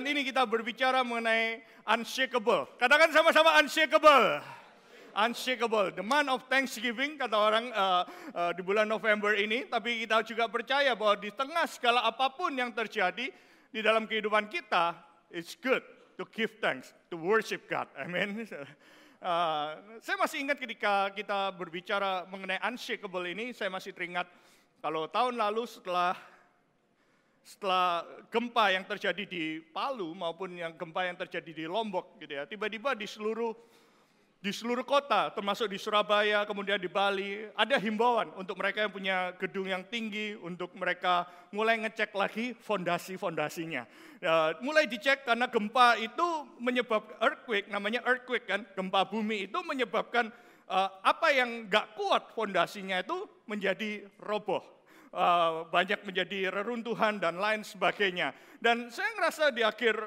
bulan ini kita berbicara mengenai unshakable. Katakan sama-sama unshakable. Unshakable, the month of Thanksgiving kata orang uh, uh, di bulan November ini. Tapi kita juga percaya bahwa di tengah segala apa pun yang terjadi di dalam kehidupan kita, it's good to give thanks, to worship God. Amin. Uh, saya masih ingat ketika kita berbicara mengenai unshakable ini, saya masih teringat kalau tahun lalu setelah setelah gempa yang terjadi di Palu maupun yang gempa yang terjadi di Lombok gitu ya, tiba-tiba di seluruh di seluruh kota, termasuk di Surabaya, kemudian di Bali, ada himbauan untuk mereka yang punya gedung yang tinggi, untuk mereka mulai ngecek lagi fondasi-fondasinya. Ya, mulai dicek karena gempa itu menyebabkan earthquake, namanya earthquake kan, gempa bumi itu menyebabkan uh, apa yang nggak kuat fondasinya itu menjadi roboh. Uh, banyak menjadi reruntuhan dan lain sebagainya. Dan saya ngerasa di akhir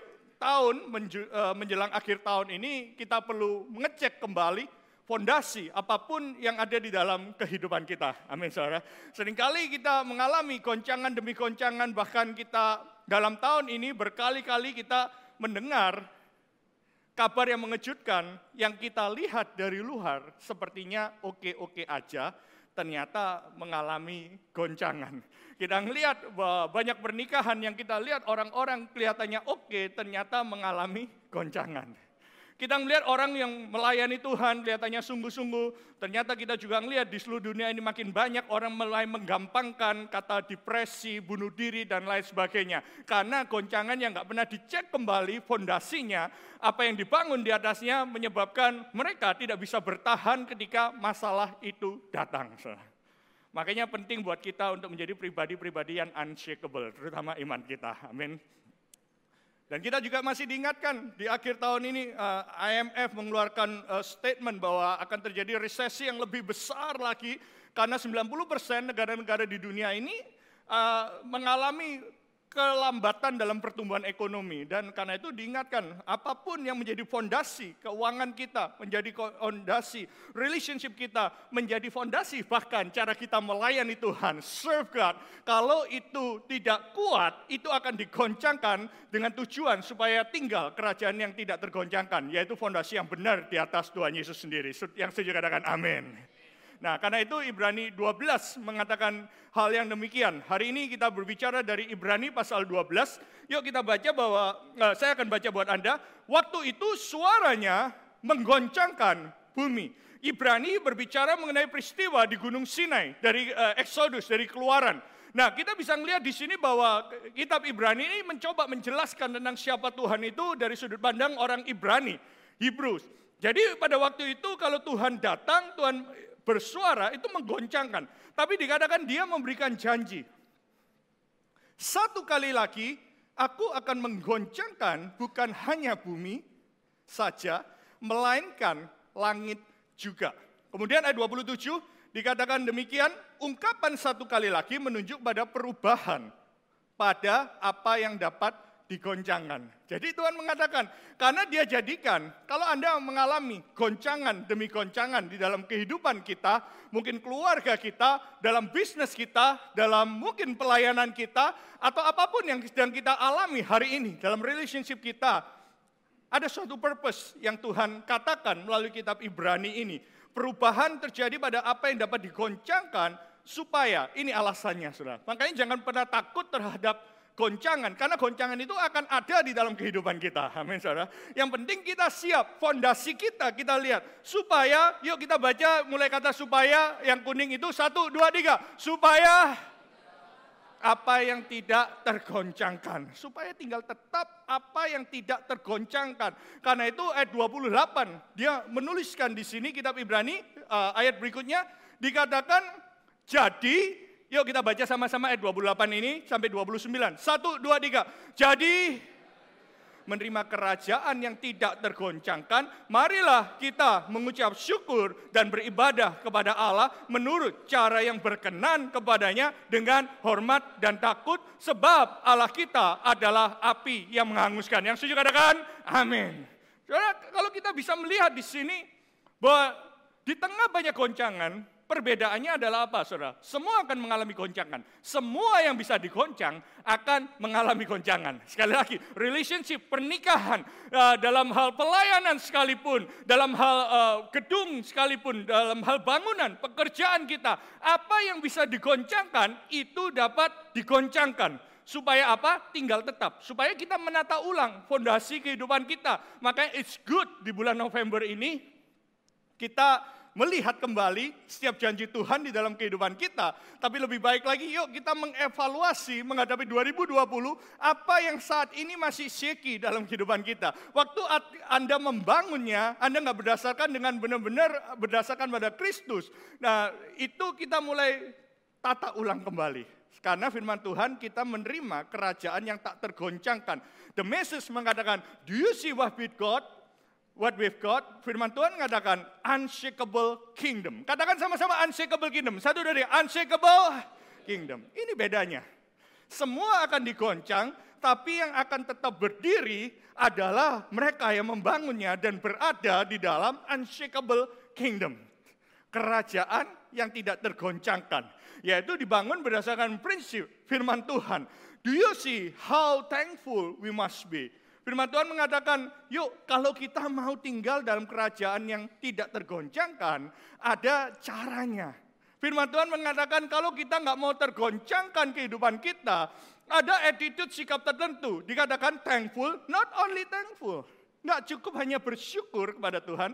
tahun eh, menjelang akhir tahun ini kita perlu mengecek kembali fondasi apa pun yang ada di dalam kehidupan kita. Amin saudara. Seringkali kita mengalami goncangan demi goncangan bahkan kita dalam tahun ini berkali-kali kita mendengar kabar yang mengejutkan yang kita lihat dari luar sepertinya oke-oke aja ternyata mengalami goncangan. Kita melihat banyak pernikahan yang kita lihat orang-orang kelihatannya oke, ternyata mengalami goncangan. Kita melihat orang yang melayani Tuhan kelihatannya sungguh-sungguh. Ternyata kita juga melihat di seluruh dunia ini makin banyak orang mulai menggampangkan kata depresi, bunuh diri, dan lain sebagainya. Karena goncangan yang nggak pernah dicek kembali fondasinya, apa yang dibangun di atasnya menyebabkan mereka tidak bisa bertahan ketika masalah itu datang. Makanya penting buat kita untuk menjadi pribadi-pribadi yang unshakable, terutama iman kita. Amin. Dan kita juga masih diingatkan di akhir tahun ini uh, eh, IMF mengeluarkan uh, statement bahwa akan terjadi resesi yang lebih besar lagi karena 90% negara-negara di dunia ini uh, mengalami kelambatan dalam pertumbuhan ekonomi. Dan karena itu diingatkan apa pun yang menjadi fondasi keuangan kita menjadi fondasi relationship kita menjadi fondasi bahkan cara kita melayani Tuhan serve God kalau itu tidak kuat itu akan digoncangkan dengan tujuan supaya tinggal kerajaan yang tidak tergoncangkan yaitu fondasi yang benar di atas Tuhan Yesus sendiri. Yang saya katakan amin Nah, karena itu Ibrani 12 mengatakan hal yang demikian. Hari ini kita berbicara dari Ibrani pasal 12. Yuk kita baca bahwa, nah, saya akan baca buat Anda. Waktu itu suaranya menggoncangkan bumi. Ibrani berbicara mengenai peristiwa di Gunung Sinai dari uh, Exodus, dari keluaran. Nah, kita bisa melihat di sini bahwa kitab Ibrani ini mencoba menjelaskan tentang siapa Tuhan itu dari sudut pandang orang Ibrani, Hebrews. Jadi pada waktu itu kalau Tuhan datang, Tuhan bersuara itu menggoncangkan. Tapi dikatakan dia memberikan janji. Satu kali lagi aku akan menggoncangkan bukan hanya bumi saja, melainkan langit juga. Kemudian ayat 27 dikatakan demikian, ungkapan satu kali lagi menunjuk pada perubahan pada apa yang dapat digoncangkan. Jadi Tuhan mengatakan, karena dia jadikan, kalau Anda mengalami goncangan demi goncangan di dalam kehidupan kita, mungkin keluarga kita, dalam bisnis kita, dalam mungkin pelayanan kita, atau apa pun yang sedang kita alami hari ini, dalam relationship kita, ada suatu purpose yang Tuhan katakan melalui kitab Ibrani ini. Perubahan terjadi pada apa yang dapat digoncangkan supaya, ini alasannya saudara. Makanya jangan pernah takut terhadap goncangan. Karena goncangan itu akan ada di dalam kehidupan kita. Amin saudara. Yang penting kita siap, fondasi kita kita lihat. Supaya, yuk kita baca mulai kata supaya, yang kuning itu satu, dua, tiga. Supaya apa yang tidak tergoncangkan. Supaya tinggal tetap apa yang tidak tergoncangkan. Karena itu ayat 28, dia menuliskan di sini kitab Ibrani, uh, ayat berikutnya, dikatakan, jadi Yuk kita baca sama-sama ayat 28 ini sampai 29. Satu, dua, tiga. Jadi menerima kerajaan yang tidak tergoncangkan, marilah kita mengucap syukur dan beribadah kepada Allah menurut cara yang berkenan kepadanya dengan hormat dan takut sebab Allah kita adalah api yang menghanguskan. Yang setuju katakan amin. Kalau kita bisa melihat di sini bahwa di tengah banyak goncangan, perbedaannya adalah apa saudara? Semua akan mengalami goncangan. Semua yang bisa digoncang akan mengalami goncangan. Sekali lagi, relationship, pernikahan, uh, dalam hal pelayanan sekalipun, dalam hal uh, gedung sekalipun, dalam hal bangunan, pekerjaan kita, apa yang bisa digoncangkan itu dapat digoncangkan supaya apa? Tinggal tetap. Supaya kita menata ulang fondasi kehidupan kita. Makanya it's good di bulan November ini kita melihat kembali setiap janji Tuhan di dalam kehidupan kita. Tapi lebih baik lagi, yuk kita mengevaluasi menghadapi 2020 apa yang saat ini masih shaky dalam kehidupan kita. Waktu Anda membangunnya, Anda nggak berdasarkan dengan benar-benar berdasarkan pada Kristus. Nah, itu kita mulai tata ulang kembali. Karena firman Tuhan kita menerima kerajaan yang tak tergoncangkan. The message mengatakan, do you see what with God? What we've got, firman Tuhan mengatakan unshakable kingdom. Katakan sama-sama unshakable kingdom. Satu dari unshakable kingdom. Ini bedanya. Semua akan digoncang, tapi yang akan tetap berdiri adalah mereka yang membangunnya dan berada di dalam unshakable kingdom. Kerajaan yang tidak tergoncangkan. Yaitu dibangun berdasarkan prinsip firman Tuhan. Do you see how thankful we must be? Firman Tuhan mengatakan, yuk kalau kita mau tinggal dalam kerajaan yang tidak tergoncangkan, ada caranya. Firman Tuhan mengatakan kalau kita nggak mau tergoncangkan kehidupan kita, ada attitude sikap tertentu. Dikatakan thankful, not only thankful. Nggak cukup hanya bersyukur kepada Tuhan,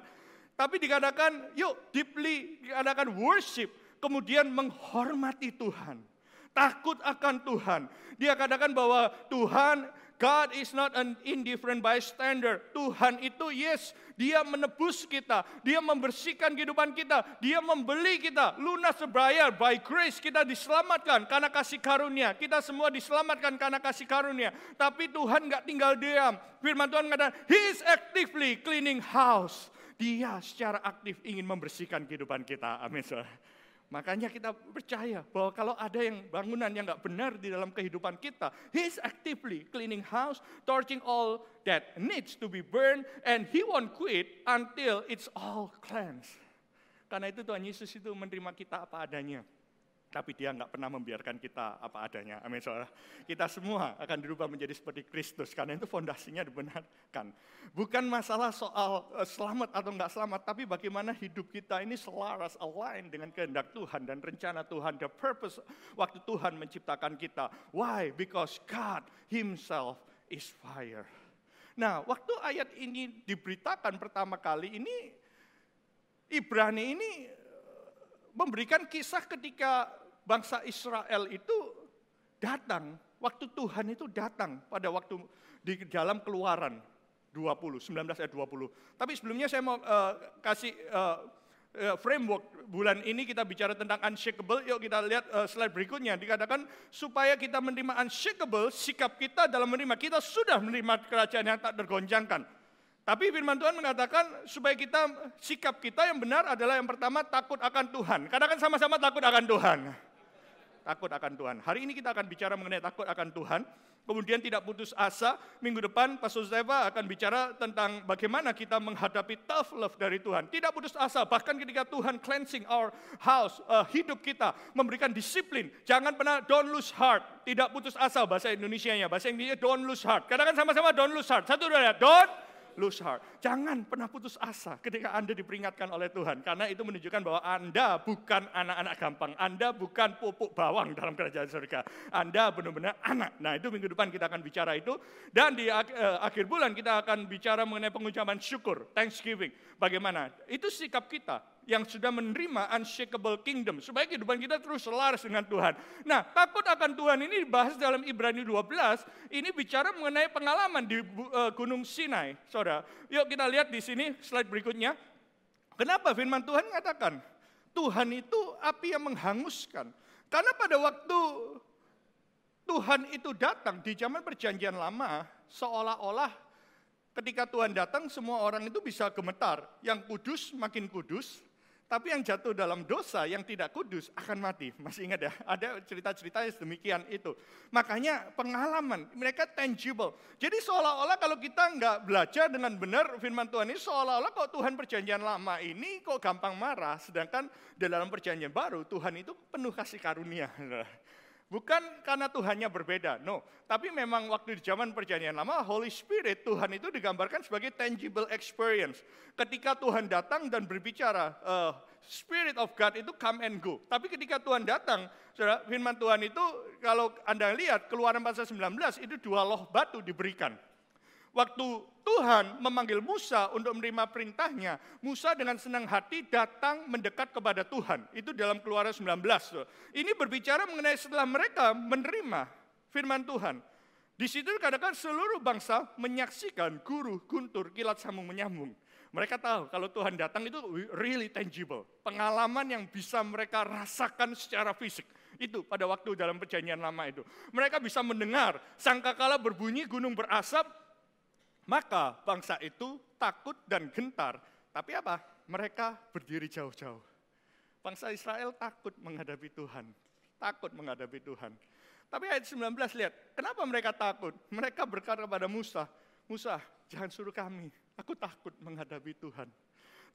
tapi dikatakan yuk deeply, dikatakan worship, kemudian menghormati Tuhan. Takut akan Tuhan. Dia katakan bahwa Tuhan God is not an indifferent bystander. Tuhan itu yes, dia menebus kita, dia membersihkan kehidupan kita, dia membeli kita, lunas berbayar by grace kita diselamatkan karena kasih karunia. Kita semua diselamatkan karena kasih karunia. Tapi Tuhan nggak tinggal diam. Firman Tuhan mengatakan, He is actively cleaning house. Dia secara aktif ingin membersihkan kehidupan kita. Amin. Makanya kita percaya bahwa kalau ada yang bangunan yang nggak benar di dalam kehidupan kita, He is actively cleaning house, torching all that needs to be burned, and He won't quit until it's all cleansed. Karena itu Tuhan Yesus itu menerima kita apa adanya. Tapi dia nggak pernah membiarkan kita apa adanya. Amin saudara. Kita semua akan dirubah menjadi seperti Kristus. Karena itu fondasinya dibenarkan. Bukan masalah soal uh, selamat atau nggak selamat. Tapi bagaimana hidup kita ini selaras, align dengan kehendak Tuhan dan rencana Tuhan. The purpose waktu Tuhan menciptakan kita. Why? Because God himself is fire. Nah, waktu ayat ini diberitakan pertama kali ini, Ibrani ini memberikan kisah ketika bangsa Israel itu datang, waktu Tuhan itu datang pada waktu di dalam keluaran 20, 19 ayat 20. Tapi sebelumnya saya mau uh, kasih uh, framework bulan ini kita bicara tentang unshakable. Yuk kita lihat uh, slide berikutnya. Dikatakan supaya kita menerima unshakable, sikap kita dalam menerima. Kita sudah menerima kerajaan yang tak tergoncangkan. Tapi firman Tuhan mengatakan supaya kita sikap kita yang benar adalah yang pertama takut akan Tuhan. Katakan sama-sama takut akan Tuhan. Takut akan Tuhan. Hari ini kita akan bicara mengenai takut akan Tuhan. Kemudian tidak putus asa. Minggu depan Pastor Zeva akan bicara tentang bagaimana kita menghadapi tough love dari Tuhan. Tidak putus asa. Bahkan ketika Tuhan cleansing our house, uh, hidup kita, memberikan disiplin. Jangan pernah don't lose heart. Tidak putus asa bahasa Indonesia-nya. Bahasa Indonesia don't lose heart. Katakan sama-sama don't lose heart. Satu dua ya. Don't lose heart. Jangan pernah putus asa ketika Anda diperingatkan oleh Tuhan. Karena itu menunjukkan bahwa Anda bukan anak-anak gampang. Anda bukan pupuk bawang dalam kerajaan surga. Anda benar-benar anak. Nah itu minggu depan kita akan bicara itu. Dan di uh, akhir bulan kita akan bicara mengenai pengucapan syukur. Thanksgiving. Bagaimana? Itu sikap kita yang sudah menerima unshakable kingdom. Supaya kehidupan kita terus selaras dengan Tuhan. Nah, takut akan Tuhan ini dibahas dalam Ibrani 12. Ini bicara mengenai pengalaman di uh, Gunung Sinai. Saudara, yuk kita lihat di sini slide berikutnya. Kenapa firman Tuhan mengatakan, Tuhan itu api yang menghanguskan. Karena pada waktu Tuhan itu datang di zaman perjanjian lama, seolah-olah ketika Tuhan datang semua orang itu bisa gemetar. Yang kudus makin kudus, Tapi yang jatuh dalam dosa yang tidak kudus akan mati. Masih ingat ya? Ada cerita-cerita demikian itu. Makanya pengalaman mereka tangible. Jadi seolah-olah kalau kita nggak belajar dengan benar firman Tuhan ini seolah-olah kok Tuhan perjanjian lama ini kok gampang marah. Sedangkan dalam perjanjian baru Tuhan itu penuh kasih karunia. Bukan karena Tuhannya berbeda, no. Tapi memang waktu di zaman perjanjian lama, Holy Spirit, Tuhan itu digambarkan sebagai tangible experience. Ketika Tuhan datang dan berbicara, uh, Spirit of God itu come and go. Tapi ketika Tuhan datang, saudara, firman Tuhan itu kalau Anda lihat, keluaran pasal 19, itu dua loh batu diberikan. Waktu Tuhan memanggil Musa untuk menerima perintahnya, Musa dengan senang hati datang mendekat kepada Tuhan. Itu dalam keluaran 19. Ini berbicara mengenai setelah mereka menerima firman Tuhan. Di situ kadang-kadang seluruh bangsa menyaksikan guru, guntur, kilat sambung menyambung. Mereka tahu kalau Tuhan datang itu really tangible. Pengalaman yang bisa mereka rasakan secara fisik. Itu pada waktu dalam perjanjian lama itu. Mereka bisa mendengar sangkakala berbunyi gunung berasap, maka bangsa itu takut dan gentar. Tapi apa? Mereka berdiri jauh-jauh. Bangsa Israel takut menghadapi Tuhan. Takut menghadapi Tuhan. Tapi ayat 19 lihat, kenapa mereka takut? Mereka berkata kepada Musa, Musa jangan suruh kami, aku takut menghadapi Tuhan.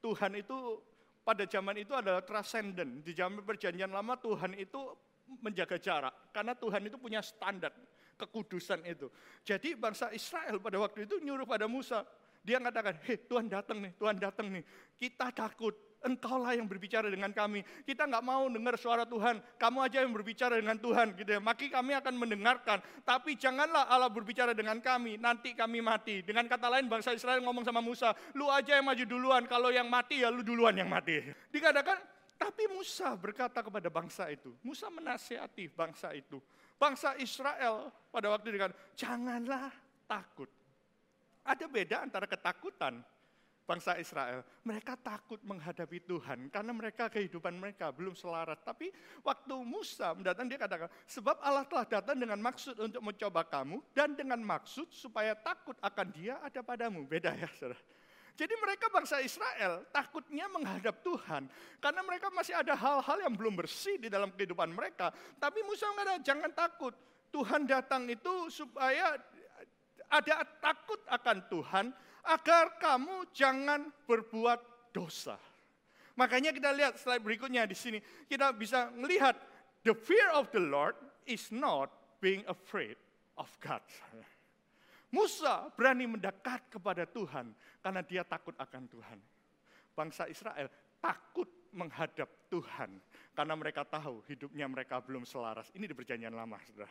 Tuhan itu pada zaman itu adalah transcendent. Di zaman perjanjian lama Tuhan itu menjaga jarak. Karena Tuhan itu punya standar kekudusan itu. Jadi bangsa Israel pada waktu itu nyuruh pada Musa. Dia mengatakan, hei Tuhan datang nih, Tuhan datang nih. Kita takut, engkaulah yang berbicara dengan kami. Kita nggak mau dengar suara Tuhan, kamu aja yang berbicara dengan Tuhan. gitu ya. Maki kami akan mendengarkan, tapi janganlah Allah berbicara dengan kami, nanti kami mati. Dengan kata lain bangsa Israel ngomong sama Musa, lu aja yang maju duluan, kalau yang mati ya lu duluan yang mati. Dikatakan, tapi Musa berkata kepada bangsa itu, Musa menasihati bangsa itu. Bangsa Israel pada waktu itu dikatakan, janganlah takut. Ada beda antara ketakutan bangsa Israel. Mereka takut menghadapi Tuhan karena mereka kehidupan mereka belum selaras. Tapi waktu Musa mendatang dia katakan, sebab Allah telah datang dengan maksud untuk mencoba kamu dan dengan maksud supaya takut akan dia ada padamu. Beda ya saudara. Jadi mereka bangsa Israel takutnya menghadap Tuhan. Karena mereka masih ada hal-hal yang belum bersih di dalam kehidupan mereka. Tapi Musa mengatakan jangan takut. Tuhan datang itu supaya ada takut akan Tuhan agar kamu jangan berbuat dosa. Makanya kita lihat slide berikutnya di sini. Kita bisa melihat the fear of the Lord is not being afraid of God. Musa berani mendekat kepada Tuhan karena dia takut akan Tuhan. Bangsa Israel takut menghadap Tuhan karena mereka tahu hidupnya mereka belum selaras. Ini di perjanjian lama, saudara.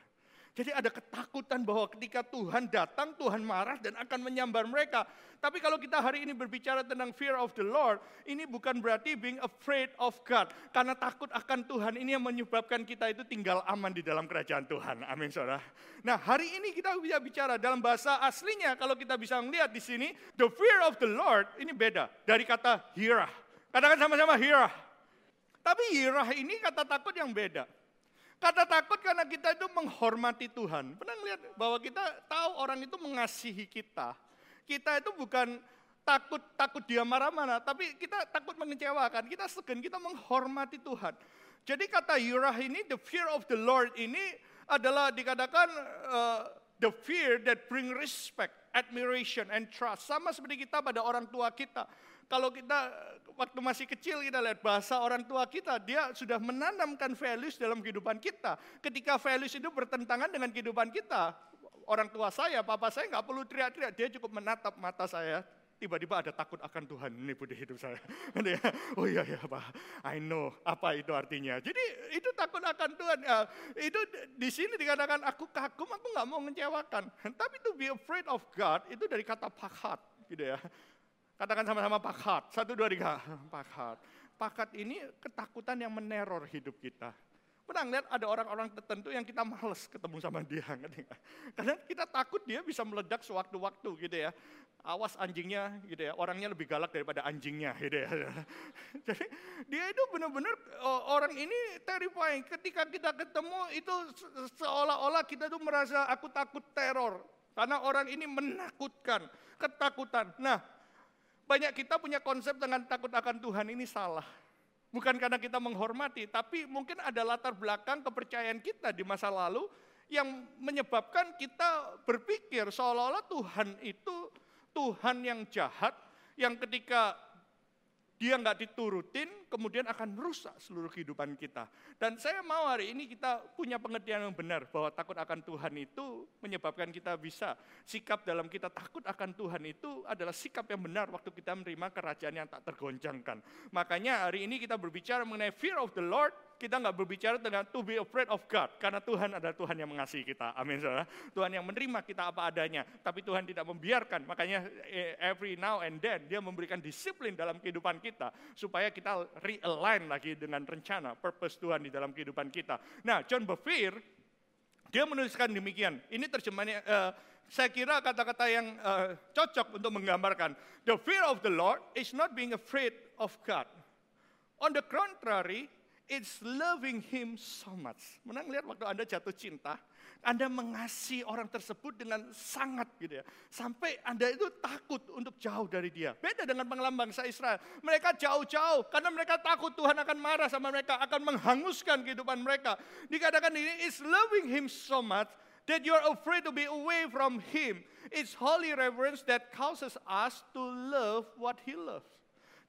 Jadi ada ketakutan bahwa ketika Tuhan datang, Tuhan marah dan akan menyambar mereka. Tapi kalau kita hari ini berbicara tentang fear of the Lord, ini bukan berarti being afraid of God. Karena takut akan Tuhan ini yang menyebabkan kita itu tinggal aman di dalam kerajaan Tuhan. Amin saudara. Nah hari ini kita bisa bicara dalam bahasa aslinya, kalau kita bisa melihat di sini, the fear of the Lord ini beda dari kata hirah. Katakan sama-sama hirah. Tapi hirah ini kata takut yang beda. Kata takut karena kita itu menghormati Tuhan. Pernah lihat bahwa kita tahu orang itu mengasihi kita. Kita itu bukan takut takut dia marah-marah, tapi kita takut mengecewakan. Kita segen, kita menghormati Tuhan. Jadi kata yurah ini, the fear of the Lord ini adalah dikatakan uh, the fear that bring respect, admiration, and trust. Sama seperti kita pada orang tua kita. Kalau kita waktu masih kecil kita lihat bahasa orang tua kita, dia sudah menanamkan values dalam kehidupan kita. Ketika values itu bertentangan dengan kehidupan kita, orang tua saya, papa saya nggak perlu teriak-teriak, dia cukup menatap mata saya, tiba-tiba ada takut akan Tuhan ini budi hidup saya. oh iya ya Pak, I know apa itu artinya. Jadi itu takut akan Tuhan. Ya, itu di sini dikatakan aku kagum, aku nggak mau mengecewakan. Tapi to be afraid of God itu dari kata pakat, gitu ya. Katakan sama-sama pakat. Satu, dua, tiga. Pakat. Pakat ini ketakutan yang meneror hidup kita. Pernah lihat ada orang-orang tertentu yang kita males ketemu sama dia. Karena kita takut dia bisa meledak sewaktu-waktu gitu ya. Awas anjingnya gitu ya, orangnya lebih galak daripada anjingnya gitu ya. Jadi dia itu benar-benar orang ini terrifying. Ketika kita ketemu itu seolah-olah kita tuh merasa aku takut teror. Karena orang ini menakutkan, ketakutan. Nah banyak kita punya konsep dengan takut akan Tuhan ini salah. Bukan karena kita menghormati, tapi mungkin ada latar belakang kepercayaan kita di masa lalu yang menyebabkan kita berpikir seolah-olah Tuhan itu Tuhan yang jahat, yang ketika dia nggak diturutin, kemudian akan merusak seluruh kehidupan kita. Dan saya mau hari ini kita punya pengertian yang benar bahwa takut akan Tuhan itu menyebabkan kita bisa sikap dalam kita takut akan Tuhan itu adalah sikap yang benar waktu kita menerima kerajaan yang tak tergoncangkan. Makanya hari ini kita berbicara mengenai fear of the Lord, kita nggak berbicara dengan to be afraid of God karena Tuhan adalah Tuhan yang mengasihi kita. Amin saudara. Tuhan yang menerima kita apa adanya, tapi Tuhan tidak membiarkan. Makanya eh, every now and then dia memberikan disiplin dalam kehidupan kita supaya kita realign lagi dengan rencana purpose Tuhan di dalam kehidupan kita. Nah, John Bevere dia menuliskan demikian. Ini terjemahannya uh, saya kira kata-kata yang uh, cocok untuk menggambarkan. The fear of the Lord is not being afraid of God. On the contrary, It's loving him so much. Menang lihat waktu Anda jatuh cinta, Anda mengasihi orang tersebut dengan sangat gitu ya. Sampai Anda itu takut untuk jauh dari dia. Beda dengan pengalaman bangsa Israel. Mereka jauh-jauh karena mereka takut Tuhan akan marah sama mereka, akan menghanguskan kehidupan mereka. Dikatakan ini is loving him so much that you are afraid to be away from him. It's holy reverence that causes us to love what he loves.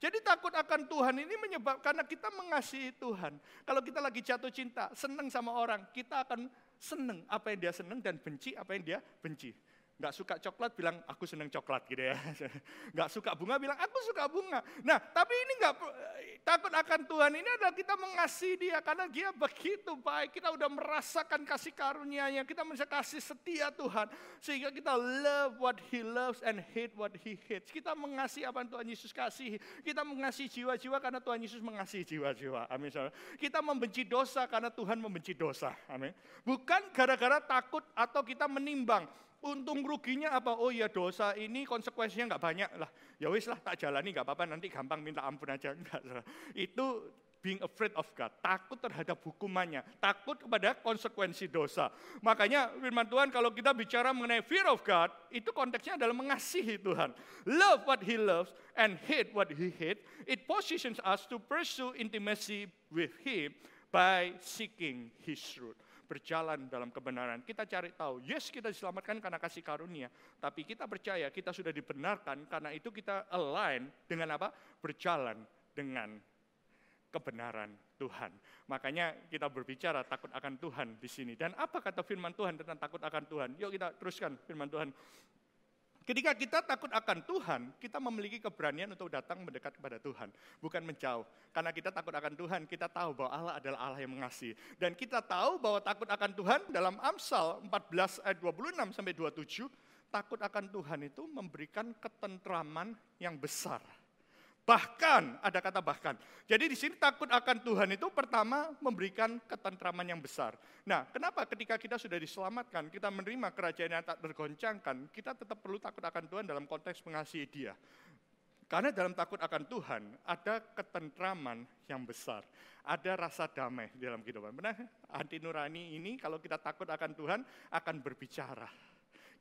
Jadi takut akan Tuhan ini menyebabkan karena kita mengasihi Tuhan. Kalau kita lagi jatuh cinta, senang sama orang, kita akan senang apa yang dia senang dan benci apa yang dia benci. Nggak suka coklat bilang aku senang coklat gitu ya. Nggak suka bunga bilang aku suka bunga. Nah tapi ini nggak takut akan Tuhan ini adalah kita mengasihi dia karena dia begitu baik. Kita udah merasakan kasih karunia-Nya. Kita bisa kasih setia Tuhan sehingga kita love what He loves and hate what He hates. Kita mengasihi apa yang Tuhan Yesus kasih. Kita mengasihi jiwa-jiwa karena Tuhan Yesus mengasihi jiwa-jiwa. Amin. Kita membenci dosa karena Tuhan membenci dosa. Amin. Bukan gara-gara takut atau kita menimbang untung ruginya apa? Oh iya dosa ini konsekuensinya nggak banyak lah. Ya wis lah tak jalani nggak apa-apa nanti gampang minta ampun aja. Enggak, itu being afraid of God, takut terhadap hukumannya, takut kepada konsekuensi dosa. Makanya firman Tuhan kalau kita bicara mengenai fear of God, itu konteksnya adalah mengasihi Tuhan. Love what he loves and hate what he hates. It positions us to pursue intimacy with him by seeking his truth berjalan dalam kebenaran. Kita cari tahu, yes kita diselamatkan karena kasih karunia, tapi kita percaya kita sudah dibenarkan karena itu kita align dengan apa? Berjalan dengan kebenaran Tuhan. Makanya kita berbicara takut akan Tuhan di sini. Dan apa kata firman Tuhan tentang takut akan Tuhan? Yuk kita teruskan firman Tuhan. Ketika kita takut akan Tuhan, kita memiliki keberanian untuk datang mendekat kepada Tuhan, bukan menjauh. Karena kita takut akan Tuhan, kita tahu bahwa Allah adalah Allah yang mengasihi. Dan kita tahu bahwa takut akan Tuhan dalam Amsal 14 ayat 26 sampai 27, takut akan Tuhan itu memberikan ketentraman yang besar Bahkan, ada kata bahkan. Jadi di sini takut akan Tuhan itu pertama memberikan ketentraman yang besar. Nah, kenapa ketika kita sudah diselamatkan, kita menerima kerajaan yang tak tergoncangkan, kita tetap perlu takut akan Tuhan dalam konteks mengasihi dia. Karena dalam takut akan Tuhan ada ketentraman yang besar, ada rasa damai dalam kehidupan. Benar? Anti nurani ini kalau kita takut akan Tuhan akan berbicara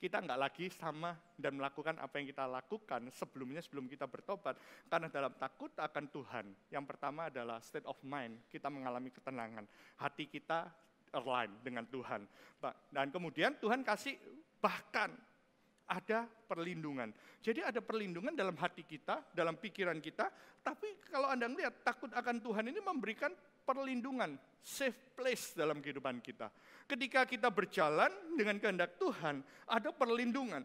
kita nggak lagi sama dan melakukan apa yang kita lakukan sebelumnya sebelum kita bertobat. Karena dalam takut akan Tuhan, yang pertama adalah state of mind, kita mengalami ketenangan. Hati kita align dengan Tuhan. Dan kemudian Tuhan kasih bahkan ada perlindungan. Jadi ada perlindungan dalam hati kita, dalam pikiran kita, tapi kalau Anda melihat takut akan Tuhan ini memberikan perlindungan, safe place dalam kehidupan kita. Ketika kita berjalan dengan kehendak Tuhan, ada perlindungan.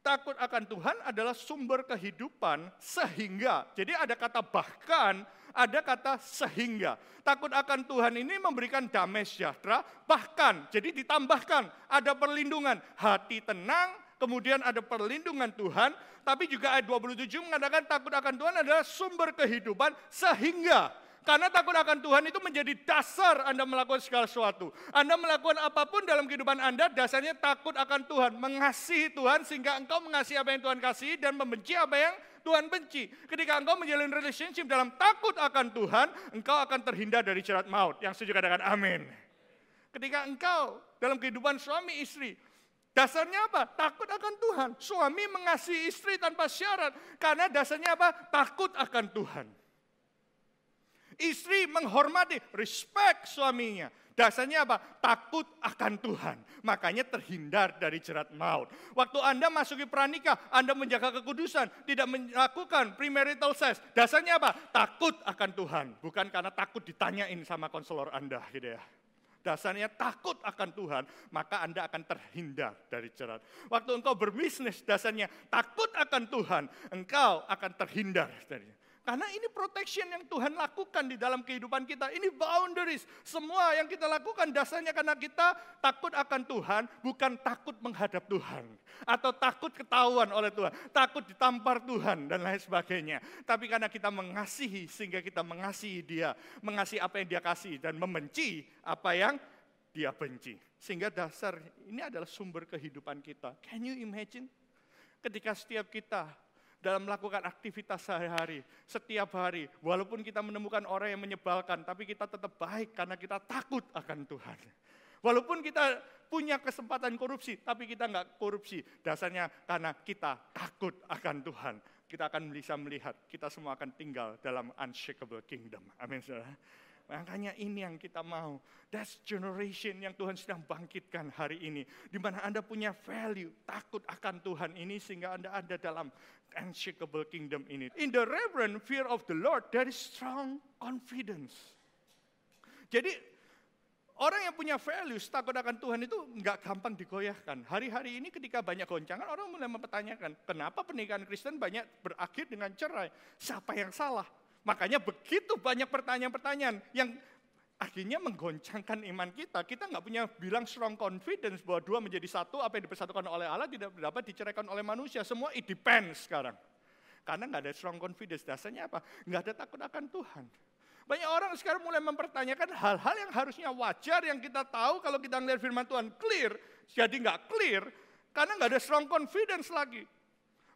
Takut akan Tuhan adalah sumber kehidupan sehingga. Jadi ada kata bahkan, ada kata sehingga. Takut akan Tuhan ini memberikan damai sejahtera, bahkan jadi ditambahkan ada perlindungan, hati tenang, kemudian ada perlindungan Tuhan, tapi juga ayat 27 mengatakan takut akan Tuhan adalah sumber kehidupan sehingga karena takut akan Tuhan itu menjadi dasar Anda melakukan segala sesuatu. Anda melakukan apa pun dalam kehidupan Anda, dasarnya takut akan Tuhan. Mengasihi Tuhan sehingga engkau mengasihi apa yang Tuhan kasih dan membenci apa yang Tuhan benci. Ketika engkau menjalin relationship dalam takut akan Tuhan, engkau akan terhindar dari jerat maut. Yang setuju katakan amin. Ketika engkau dalam kehidupan suami istri, Dasarnya apa? Takut akan Tuhan. Suami mengasihi istri tanpa syarat. Karena dasarnya apa? Takut akan Tuhan. Istri menghormati, respect suaminya. Dasarnya apa? Takut akan Tuhan. Makanya terhindar dari jerat maut. Waktu Anda masuki pranikah, Anda menjaga kekudusan, tidak melakukan premarital sex. Dasarnya apa? Takut akan Tuhan. Bukan karena takut ditanyain sama konselor Anda gitu ya. Dasarnya takut akan Tuhan, maka Anda akan terhindar dari jerat. Waktu engkau berbisnis, dasarnya takut akan Tuhan, engkau akan terhindar dari karena ini protection yang Tuhan lakukan di dalam kehidupan kita. Ini boundaries. Semua yang kita lakukan dasarnya karena kita takut akan Tuhan, bukan takut menghadap Tuhan. Atau takut ketahuan oleh Tuhan, takut ditampar Tuhan dan lain sebagainya. Tapi karena kita mengasihi sehingga kita mengasihi dia, mengasihi apa yang dia kasih dan membenci apa yang dia benci. Sehingga dasar ini adalah sumber kehidupan kita. Can you imagine? Ketika setiap kita dalam melakukan aktivitas sehari-hari, setiap hari. Walaupun kita menemukan orang yang menyebalkan, tapi kita tetap baik karena kita takut akan Tuhan. Walaupun kita punya kesempatan korupsi, tapi kita nggak korupsi. Dasarnya karena kita takut akan Tuhan. Kita akan bisa melihat, kita semua akan tinggal dalam unshakable kingdom. Amin, saudara. Makanya ini yang kita mau. That's generation yang Tuhan sedang bangkitkan hari ini. Di mana Anda punya value, takut akan Tuhan ini sehingga Anda ada dalam unshakable kingdom ini. In the reverent fear of the Lord, there is strong confidence. Jadi orang yang punya values, takut akan Tuhan itu nggak gampang digoyahkan. Hari-hari ini ketika banyak goncangan, orang mulai mempertanyakan, kenapa pernikahan Kristen banyak berakhir dengan cerai? Siapa yang salah? Makanya begitu banyak pertanyaan-pertanyaan yang akhirnya menggoncangkan iman kita. Kita nggak punya bilang strong confidence bahwa dua menjadi satu, apa yang dipersatukan oleh Allah tidak dapat diceraikan oleh manusia. Semua it depends sekarang. Karena nggak ada strong confidence, dasarnya apa? Nggak ada takut akan Tuhan. Banyak orang sekarang mulai mempertanyakan hal-hal yang harusnya wajar, yang kita tahu kalau kita melihat firman Tuhan clear, jadi nggak clear, karena nggak ada strong confidence lagi.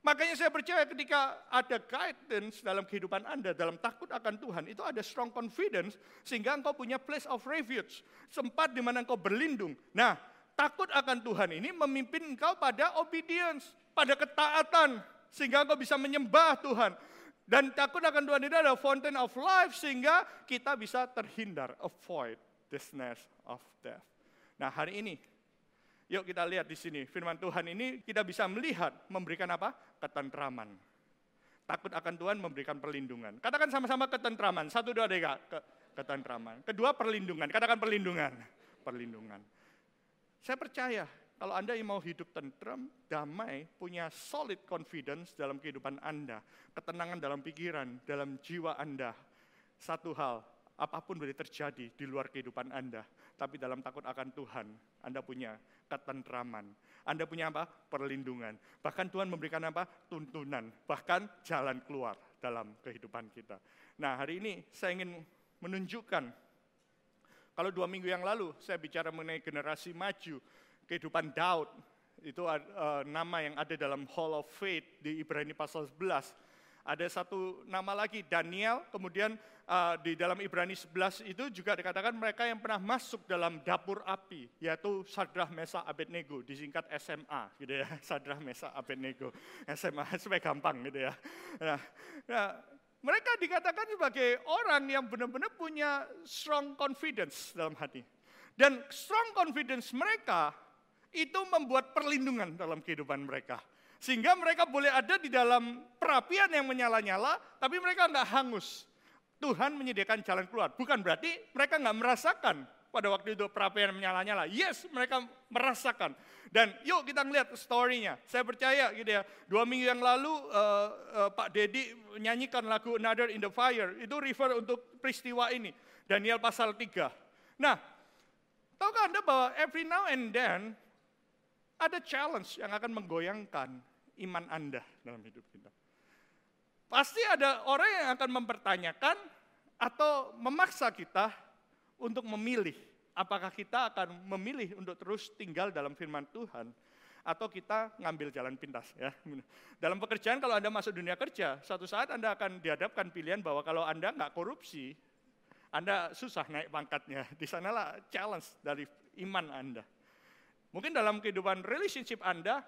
Makanya saya percaya ketika ada guidance dalam kehidupan Anda, dalam takut akan Tuhan, itu ada strong confidence, sehingga engkau punya place of refuge, tempat di mana engkau berlindung. Nah, takut akan Tuhan ini memimpin engkau pada obedience, pada ketaatan, sehingga engkau bisa menyembah Tuhan. Dan takut akan Tuhan ini adalah fountain of life, sehingga kita bisa terhindar, avoid the snares of death. Nah hari ini Yuk kita lihat di sini, firman Tuhan ini kita bisa melihat memberikan apa? Ketentraman. Takut akan Tuhan memberikan perlindungan. Katakan sama-sama ketentraman. Satu, dua, tiga. ketentraman. Kedua, perlindungan. Katakan perlindungan. Perlindungan. Saya percaya kalau Anda yang mau hidup tentram, damai, punya solid confidence dalam kehidupan Anda, ketenangan dalam pikiran, dalam jiwa Anda, satu hal, apa pun boleh terjadi di luar kehidupan Anda, tapi dalam takut akan Tuhan, Anda punya ketentraman. Anda punya apa? Perlindungan. Bahkan Tuhan memberikan apa? Tuntunan. Bahkan jalan keluar dalam kehidupan kita. Nah hari ini saya ingin menunjukkan, kalau dua minggu yang lalu saya bicara mengenai generasi maju, kehidupan Daud, itu uh, nama yang ada dalam Hall of Faith di Ibrani pasal 11. Ada satu nama lagi, Daniel, kemudian uh, di dalam Ibrani 11 itu juga dikatakan mereka yang pernah masuk dalam dapur api, yaitu Sadrah Mesa Abednego, disingkat SMA, gitu ya, Sadrah Mesa Abednego, SMA, supaya gampang gitu ya. Nah, nah, mereka dikatakan sebagai orang yang benar-benar punya strong confidence dalam hati. Dan strong confidence mereka itu membuat perlindungan dalam kehidupan mereka. Sehingga mereka boleh ada di dalam perapian yang menyala-nyala, tapi mereka nggak hangus. Tuhan menyediakan jalan keluar. Bukan berarti mereka nggak merasakan pada waktu itu perapian menyala-nyala. Yes, mereka merasakan. Dan yuk kita ngeliat story-nya. Saya percaya gitu ya, dua minggu yang lalu uh, uh, Pak Dedi menyanyikan lagu Another in the Fire. Itu refer untuk peristiwa ini. Daniel pasal 3. Nah, tahukah Anda bahwa every now and then ada challenge yang akan menggoyangkan iman Anda dalam hidup kita. Pasti ada orang yang akan mempertanyakan atau memaksa kita untuk memilih apakah kita akan memilih untuk terus tinggal dalam firman Tuhan atau kita ngambil jalan pintas ya. Dalam pekerjaan kalau Anda masuk dunia kerja, suatu saat Anda akan dihadapkan pilihan bahwa kalau Anda nggak korupsi, Anda susah naik pangkatnya. Di sanalah challenge dari iman Anda. Mungkin dalam kehidupan relationship Anda,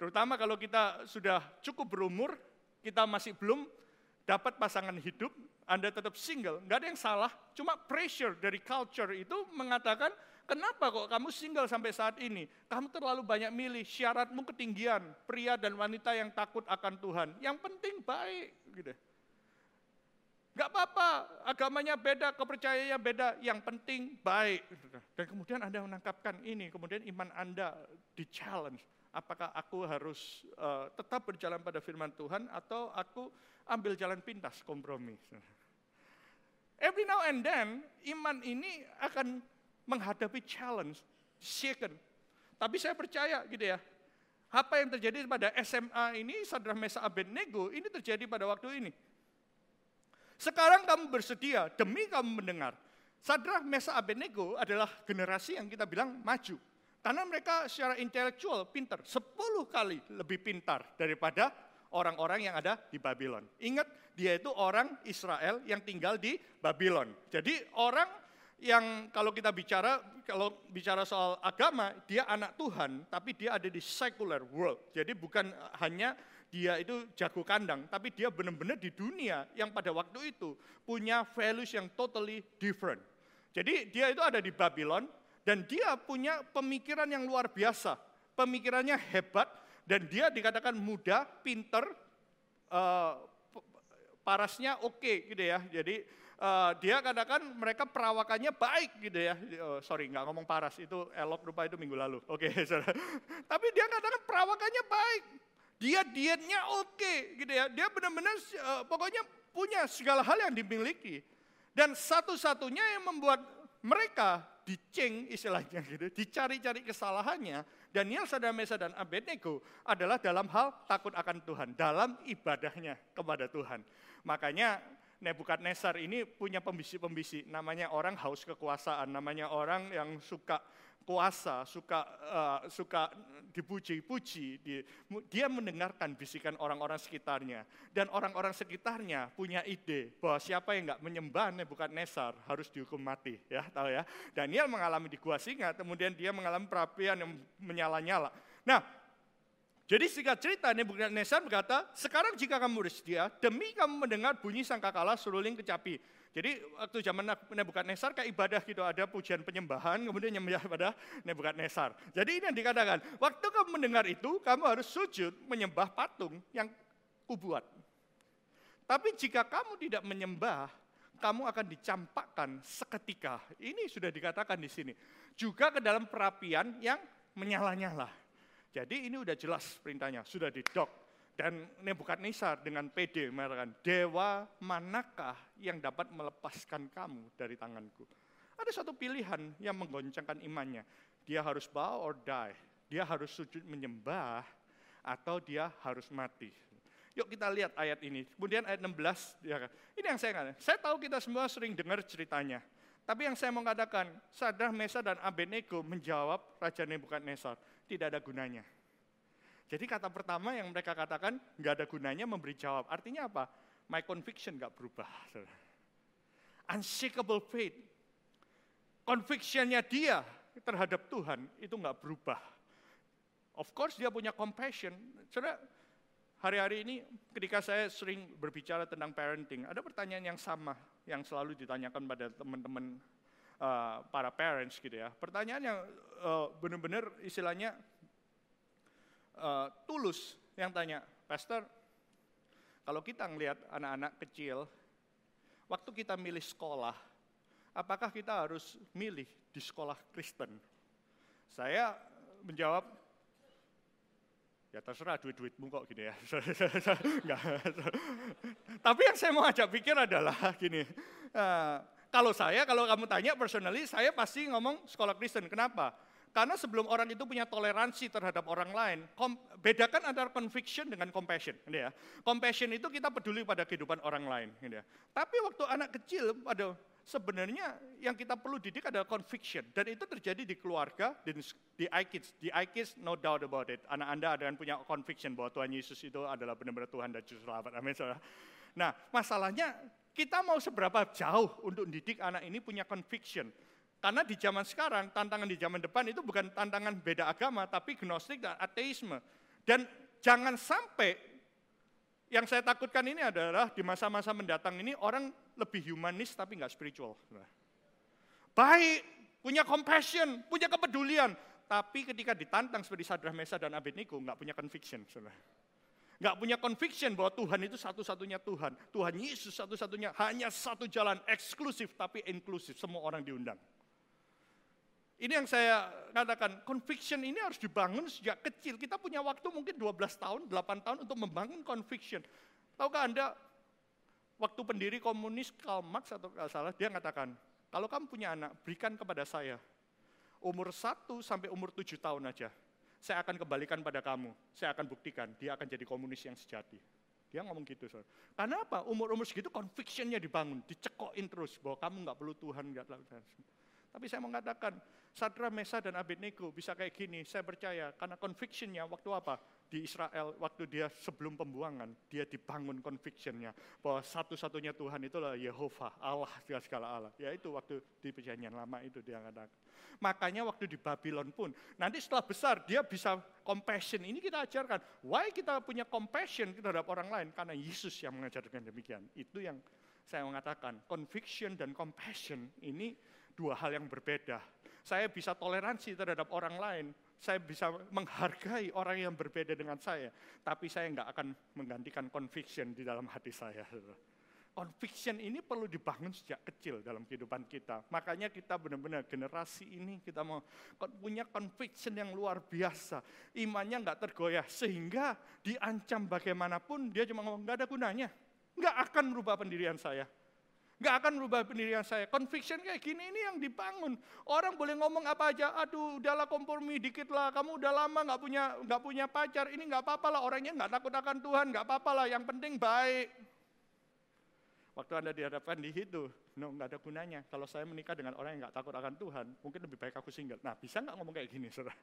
Terutama kalau kita sudah cukup berumur, kita masih belum dapat pasangan hidup, Anda tetap single, nggak ada yang salah. Cuma pressure dari culture itu mengatakan, kenapa kok kamu single sampai saat ini? Kamu terlalu banyak milih, syaratmu ketinggian, pria dan wanita yang takut akan Tuhan. Yang penting baik, gitu. Gak apa-apa, agamanya beda, kepercayaannya beda, yang penting baik. Dan kemudian Anda menangkapkan ini, kemudian iman Anda di challenge. Apakah aku harus uh, tetap berjalan pada firman Tuhan atau aku ambil jalan pintas, kompromi. Every now and then, iman ini akan menghadapi challenge, shaken. Tapi saya percaya gitu ya, apa yang terjadi pada SMA ini, Sadra Mesa Abednego, ini terjadi pada waktu ini. Sekarang kamu bersedia demi kamu mendengar. Sadra Mesa Abednego adalah generasi yang kita bilang maju. Karena mereka secara intelektual pintar, 10 kali lebih pintar daripada orang-orang yang ada di Babylon. Ingat, dia itu orang Israel yang tinggal di Babylon. Jadi orang yang kalau kita bicara kalau bicara soal agama, dia anak Tuhan, tapi dia ada di secular world. Jadi bukan hanya dia itu jago kandang, tapi dia benar-benar di dunia yang pada waktu itu punya values yang totally different. Jadi dia itu ada di Babylon dan dia punya pemikiran yang luar biasa. Pemikirannya hebat dan dia dikatakan muda, pinter, uh, parasnya oke okay, gitu ya. Jadi uh, dia katakan mereka perawakannya baik gitu ya. Oh, sorry nggak ngomong paras itu elok rupa itu minggu lalu. Oke, okay, tapi dia katakan perawakannya baik dia dietnya oke okay, gitu ya. Dia benar-benar uh, pokoknya punya segala hal yang dimiliki. Dan satu-satunya yang membuat mereka diceng istilahnya gitu, dicari-cari kesalahannya, Daniel, Sadamesa, dan Abednego adalah dalam hal takut akan Tuhan, dalam ibadahnya kepada Tuhan. Makanya Nebukadnezar ini punya pembisi-pembisi, namanya orang haus kekuasaan, namanya orang yang suka kuasa, suka uh, suka dipuji-puji, di, dia mendengarkan bisikan orang-orang sekitarnya. Dan orang-orang sekitarnya punya ide bahwa siapa yang nggak menyembah Nebukadnezar harus dihukum mati. ya tahu ya. Daniel mengalami di gua singa, kemudian dia mengalami perapian yang menyala-nyala. Nah, jadi singkat cerita Nebukadnezar berkata, sekarang jika kamu bersedia, demi kamu mendengar bunyi sangkakala seruling kecapi jadi waktu zaman Nebukadnezar kayak ibadah gitu, ada pujian penyembahan, kemudian nyembah pada Nebukadnezar. Jadi ini yang dikatakan, waktu kamu mendengar itu, kamu harus sujud menyembah patung yang kubuat. Tapi jika kamu tidak menyembah, kamu akan dicampakkan seketika. Ini sudah dikatakan di sini. Juga ke dalam perapian yang menyala-nyala. Jadi ini udah jelas perintahnya, sudah didok. Dan Nebukadnezar dengan PD mengatakan, dewa manakah yang dapat melepaskan kamu dari tanganku? Ada satu pilihan yang menggoncangkan imannya. Dia harus bow or die. Dia harus sujud menyembah atau dia harus mati. Yuk kita lihat ayat ini. Kemudian ayat 16, dia ini yang saya katakan. Saya tahu kita semua sering dengar ceritanya. Tapi yang saya mau katakan, Sadrah, Mesa, dan Abednego menjawab Raja Nebukadnezar, tidak ada gunanya jadi kata pertama yang mereka katakan nggak ada gunanya memberi jawab. Artinya apa? My conviction nggak berubah. Unshakable faith. Convictionnya dia terhadap Tuhan itu nggak berubah. Of course dia punya compassion. Saudara, hari-hari ini ketika saya sering berbicara tentang parenting, ada pertanyaan yang sama yang selalu ditanyakan pada teman-teman uh, para parents gitu ya. Pertanyaan yang uh, benar-benar istilahnya uh, tulus yang tanya, Pastor, kalau kita ngelihat anak-anak kecil, waktu kita milih sekolah, apakah kita harus milih di sekolah Kristen? Saya menjawab, ya terserah duit-duitmu kok gini ya. Tapi yang saya mau ajak pikir adalah gini, uh, kalau saya, kalau kamu tanya personally, saya pasti ngomong sekolah Kristen. Kenapa? Karena sebelum orang itu punya toleransi terhadap orang lain, bedakan antara conviction dengan compassion. Gitu ya. Compassion itu kita peduli pada kehidupan orang lain. Gitu ya. Tapi waktu anak kecil, pada sebenarnya yang kita perlu didik adalah conviction. Dan itu terjadi di keluarga, di, di iKids. Di iKids, no doubt about it. Anak Anda ada yang punya conviction bahwa Tuhan Yesus itu adalah benar-benar Tuhan dan Juru Selamat. Amin. Nah, masalahnya kita mau seberapa jauh untuk didik anak ini punya conviction. Karena di zaman sekarang, tantangan di zaman depan itu bukan tantangan beda agama, tapi gnostik dan ateisme. Dan jangan sampai yang saya takutkan ini adalah di masa-masa mendatang ini orang lebih humanis tapi nggak spiritual. Baik, punya compassion, punya kepedulian, tapi ketika ditantang seperti Sadrah Mesa dan Abednego nggak punya conviction. Nggak punya conviction bahwa Tuhan itu satu-satunya Tuhan. Tuhan Yesus satu-satunya, hanya satu jalan eksklusif tapi inklusif. Semua orang diundang. Ini yang saya katakan, conviction ini harus dibangun sejak kecil. Kita punya waktu mungkin 12 tahun, 8 tahun untuk membangun conviction. Tahukah Anda, waktu pendiri komunis Karl Marx atau kalau salah, dia mengatakan, kalau kamu punya anak, berikan kepada saya. Umur 1 sampai umur 7 tahun aja. Saya akan kembalikan pada kamu. Saya akan buktikan, dia akan jadi komunis yang sejati. Dia ngomong gitu. Saudara. Karena apa? Umur-umur segitu convictionnya dibangun, dicekokin terus bahwa kamu nggak perlu Tuhan, nggak tapi saya mengatakan, Sadra, Mesa, dan Abednego bisa kayak gini, saya percaya, karena convictionnya waktu apa? Di Israel, waktu dia sebelum pembuangan, dia dibangun convictionnya, bahwa satu-satunya Tuhan itulah Yehova, Allah, segala Allah. Ya itu waktu di perjanjian lama itu dia katakan. Makanya waktu di Babylon pun, nanti setelah besar dia bisa compassion. Ini kita ajarkan, why kita punya compassion terhadap orang lain? Karena Yesus yang mengajarkan demikian. Itu yang saya mengatakan, conviction dan compassion ini dua hal yang berbeda. Saya bisa toleransi terhadap orang lain, saya bisa menghargai orang yang berbeda dengan saya, tapi saya nggak akan menggantikan conviction di dalam hati saya. Conviction ini perlu dibangun sejak kecil dalam kehidupan kita. Makanya kita benar-benar generasi ini kita mau punya conviction yang luar biasa. Imannya nggak tergoyah sehingga diancam bagaimanapun dia cuma ngomong nggak ada gunanya. Nggak akan merubah pendirian saya Gak akan merubah pendirian saya. Conviction kayak gini ini yang dibangun. Orang boleh ngomong apa aja, aduh udahlah kompromi dikit lah, kamu udah lama gak punya nggak punya pacar, ini gak apa-apa lah, orangnya gak takut akan Tuhan, gak apa-apa lah, yang penting baik. Waktu Anda dihadapkan di itu, no, gak ada gunanya. Kalau saya menikah dengan orang yang gak takut akan Tuhan, mungkin lebih baik aku single. Nah, bisa gak ngomong kayak gini, saudara?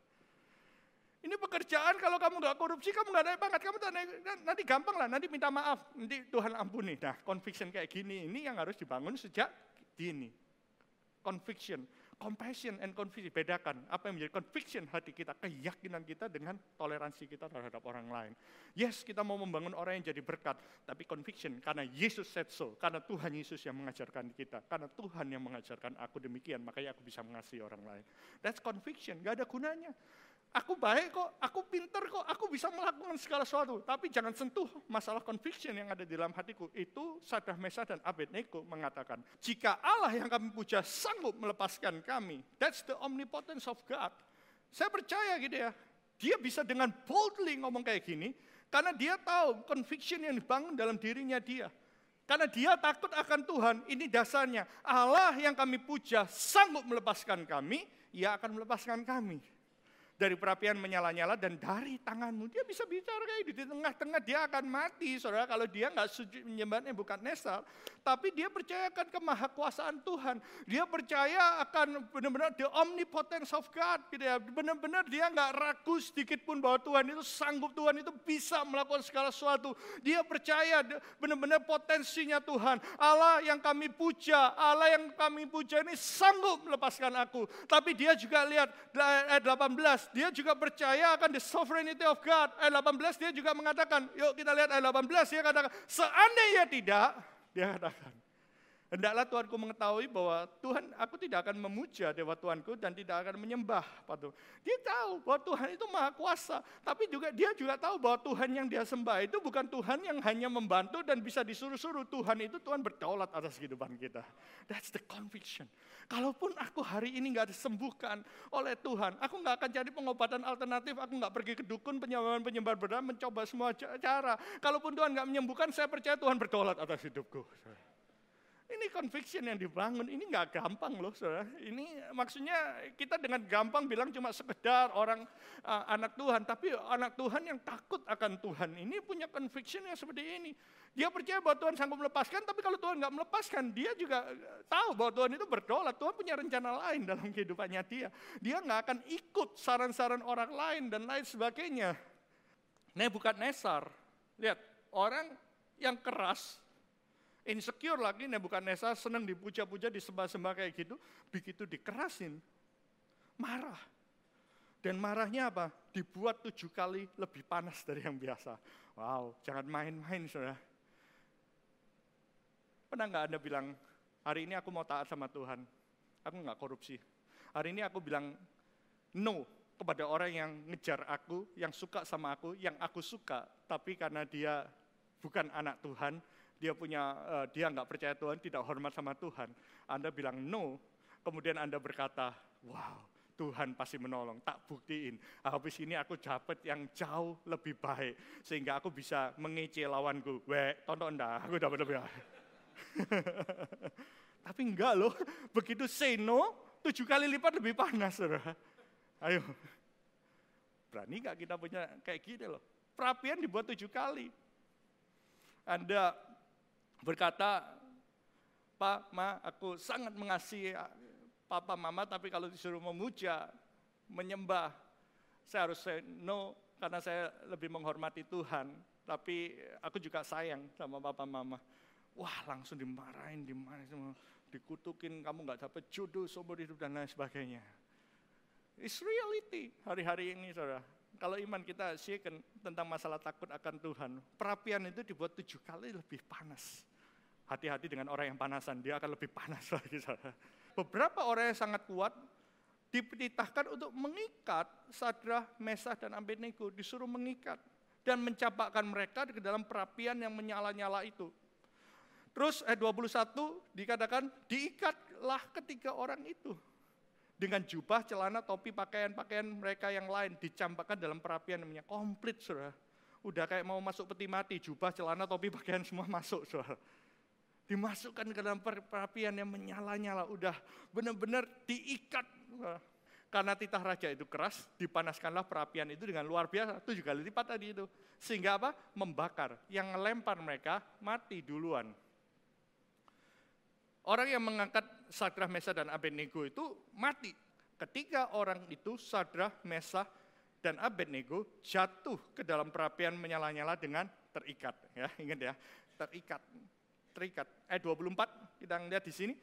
Ini pekerjaan kalau kamu nggak korupsi, kamu nggak naik pangkat, kamu naik, nanti gampang lah, nanti minta maaf, nanti Tuhan ampuni. Nah, conviction kayak gini, ini yang harus dibangun sejak dini. Conviction, compassion and conviction, bedakan apa yang menjadi conviction hati kita, keyakinan kita dengan toleransi kita terhadap orang lain. Yes, kita mau membangun orang yang jadi berkat, tapi conviction karena Yesus said so, karena Tuhan Yesus yang mengajarkan kita, karena Tuhan yang mengajarkan aku demikian, makanya aku bisa mengasihi orang lain. That's conviction, gak ada gunanya. Aku baik kok, aku pinter kok, aku bisa melakukan segala sesuatu. Tapi jangan sentuh masalah conviction yang ada di dalam hatiku. Itu Sadah Mesa dan Abednego mengatakan, jika Allah yang kami puja sanggup melepaskan kami, that's the omnipotence of God. Saya percaya gitu ya, dia bisa dengan boldly ngomong kayak gini, karena dia tahu conviction yang dibangun dalam dirinya dia. Karena dia takut akan Tuhan, ini dasarnya. Allah yang kami puja sanggup melepaskan kami, ia akan melepaskan kami dari perapian menyala-nyala dan dari tanganmu. Dia bisa bicara kayak gitu. Di tengah-tengah dia akan mati, saudara. Kalau dia nggak sujud menyembahnya bukan Nesar. Tapi dia percayakan kemahakuasaan Tuhan. Dia percaya akan benar-benar the omnipotence of God. Gitu ya. Benar-benar dia nggak ragu sedikit pun bahwa Tuhan itu sanggup, Tuhan itu bisa melakukan segala sesuatu. Dia percaya benar-benar potensinya Tuhan. Allah yang kami puja, Allah yang kami puja ini sanggup melepaskan aku. Tapi dia juga lihat ayat 18, dia juga percaya akan the sovereignty of God. Ayat 18 dia juga mengatakan, yuk kita lihat ayat 18 dia katakan, seandainya tidak, dia katakan, Hendaklah Tuhanku mengetahui bahwa Tuhan, aku tidak akan memuja Dewa Tuhanku dan tidak akan menyembah patung. Dia tahu bahwa Tuhan itu maha kuasa. Tapi juga dia juga tahu bahwa Tuhan yang dia sembah itu bukan Tuhan yang hanya membantu dan bisa disuruh-suruh. Tuhan itu Tuhan berdaulat atas kehidupan kita. That's the conviction. Kalaupun aku hari ini nggak disembuhkan oleh Tuhan, aku nggak akan cari pengobatan alternatif, aku nggak pergi ke dukun, penyembahan penyembah berdah, mencoba semua cara. Kalaupun Tuhan nggak menyembuhkan, saya percaya Tuhan berdaulat atas hidupku. Ini conviction yang dibangun, ini nggak gampang loh saudara. Ini maksudnya kita dengan gampang bilang cuma sekedar orang uh, anak Tuhan. Tapi anak Tuhan yang takut akan Tuhan ini punya conviction yang seperti ini. Dia percaya bahwa Tuhan sanggup melepaskan, tapi kalau Tuhan nggak melepaskan, dia juga tahu bahwa Tuhan itu berdolat. Tuhan punya rencana lain dalam kehidupannya dia. Dia nggak akan ikut saran-saran orang lain dan lain sebagainya. Nesar, lihat orang yang keras insecure lagi Nebukadnezar senang dipuja-puja, disembah-sembah kayak gitu, begitu dikerasin, marah. Dan marahnya apa? Dibuat tujuh kali lebih panas dari yang biasa. Wow, jangan main-main saudara. Pernah nggak Anda bilang, hari ini aku mau taat sama Tuhan, aku nggak korupsi. Hari ini aku bilang no kepada orang yang ngejar aku, yang suka sama aku, yang aku suka, tapi karena dia bukan anak Tuhan, dia punya uh, dia nggak percaya Tuhan, tidak hormat sama Tuhan. Anda bilang no, kemudian Anda berkata, wow, Tuhan pasti menolong, tak buktiin. Habis ini aku dapat yang jauh lebih baik, sehingga aku bisa mengece lawanku. Weh, tonton dah, aku dapat lebih baik. Tapi enggak loh, begitu say no, tujuh kali lipat lebih panas. Saudara. Ayo, berani nggak kita punya kayak gini loh. Perapian dibuat tujuh kali. Anda berkata, Pak, Ma, aku sangat mengasihi papa mama, tapi kalau disuruh memuja, menyembah, saya harus say no karena saya lebih menghormati Tuhan. Tapi aku juga sayang sama papa mama. Wah langsung dimarahin, dimarahin, dikutukin, kamu nggak dapat jodoh, seumur hidup dan lain sebagainya. It's reality hari-hari ini saudara. Kalau iman kita shaken tentang masalah takut akan Tuhan, perapian itu dibuat tujuh kali lebih panas. Hati-hati dengan orang yang panasan, dia akan lebih panas lagi beberapa orang yang sangat kuat diperintahkan untuk mengikat Sadrah, Mesah, dan Abednego, disuruh mengikat dan mencampakkan mereka ke dalam perapian yang menyala-nyala itu. Terus ayat 21 dikatakan diikatlah ketiga orang itu dengan jubah, celana, topi, pakaian-pakaian mereka yang lain dicampakkan dalam perapian namanya komplit saudara. Udah kayak mau masuk peti mati, jubah, celana, topi, pakaian semua masuk saudara dimasukkan ke dalam perapian yang menyala-nyala, udah benar-benar diikat. Karena titah raja itu keras, dipanaskanlah perapian itu dengan luar biasa, tujuh kali lipat tadi itu. Sehingga apa? Membakar. Yang melempar mereka mati duluan. Orang yang mengangkat Sadrah, Mesa, dan Abednego itu mati. Ketika orang itu, Sadrah, Mesa, dan Abednego jatuh ke dalam perapian menyala-nyala dengan terikat. Ya, ingat ya, terikat terikat. Ayat 24 kita lihat di sini.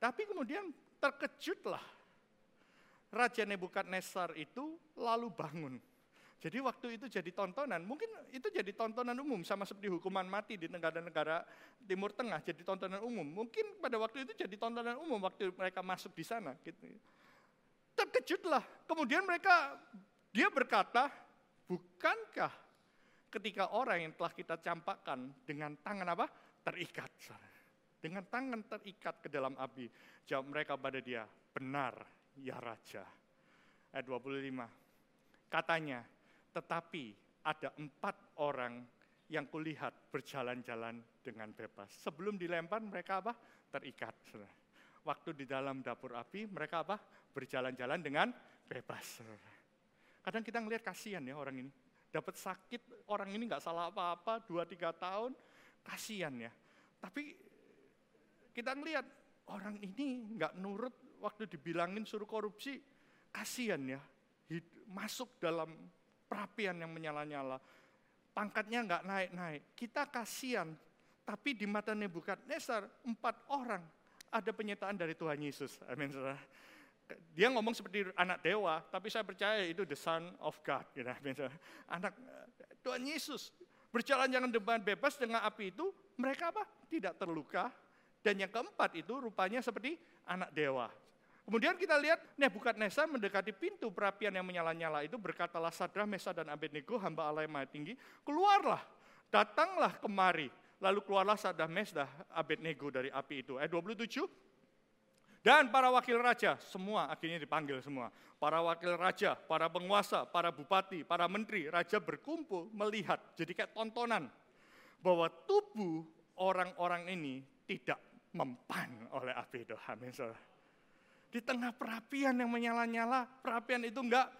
Tapi kemudian terkejutlah Raja Nebukadnezar itu lalu bangun. Jadi waktu itu jadi tontonan, mungkin itu jadi tontonan umum sama seperti hukuman mati di negara-negara Timur Tengah jadi tontonan umum. Mungkin pada waktu itu jadi tontonan umum waktu mereka masuk di sana. Gitu. Terkejutlah. Kemudian mereka dia berkata, bukankah ketika orang yang telah kita campakkan dengan tangan apa? terikat. Dengan tangan terikat ke dalam api. Jawab mereka pada dia, benar ya Raja. Ayat 25. Katanya, tetapi ada empat orang yang kulihat berjalan-jalan dengan bebas. Sebelum dilempar mereka apa? Terikat. Waktu di dalam dapur api mereka apa? Berjalan-jalan dengan bebas. Kadang kita ngelihat kasihan ya orang ini. Dapat sakit, orang ini nggak salah apa-apa, dua tiga tahun, Kasihan ya. Tapi kita ngelihat orang ini nggak nurut waktu dibilangin suruh korupsi. Kasihan ya. Masuk dalam perapian yang menyala-nyala. Pangkatnya nggak naik-naik. Kita kasihan. Tapi di mata Nebukadnezar empat orang ada penyertaan dari Tuhan Yesus. Amin. Dia ngomong seperti anak dewa, tapi saya percaya itu the son of God. Gitu. Anak Tuhan Yesus Berjalan jangan depan bebas dengan api itu, mereka apa? Tidak terluka. Dan yang keempat itu rupanya seperti anak dewa. Kemudian kita lihat Nebukadnezar mendekati pintu perapian yang menyala-nyala itu berkatalah Sadrah, Mesa dan Abednego hamba Allah yang maha tinggi, keluarlah, datanglah kemari. Lalu keluarlah Sadrah, Mesa, Abednego dari api itu. Ayat 27, dan para wakil raja, semua akhirnya dipanggil semua. Para wakil raja, para penguasa, para bupati, para menteri, raja berkumpul melihat. Jadi kayak tontonan. Bahwa tubuh orang-orang ini tidak mempan oleh api itu. Amin. Di tengah perapian yang menyala-nyala, perapian itu enggak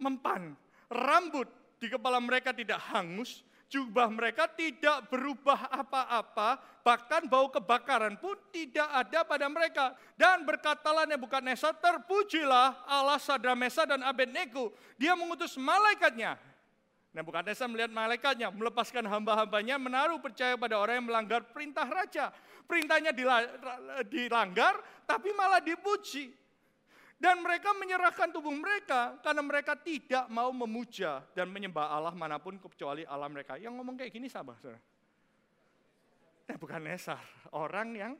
mempan. Rambut di kepala mereka tidak hangus, jubah mereka tidak berubah apa-apa, bahkan bau kebakaran pun tidak ada pada mereka. Dan berkatalah Nebukadnezar, terpujilah Allah Sadramesa dan Abednego. Dia mengutus malaikatnya. Nebukadnezar melihat malaikatnya, melepaskan hamba-hambanya, menaruh percaya pada orang yang melanggar perintah raja. Perintahnya dilanggar, tapi malah dipuji. Dan mereka menyerahkan tubuh mereka karena mereka tidak mau memuja dan menyembah Allah mana pun kecuali Allah mereka. Yang ngomong kayak gini saudara. Nah, bukan Nesar, orang yang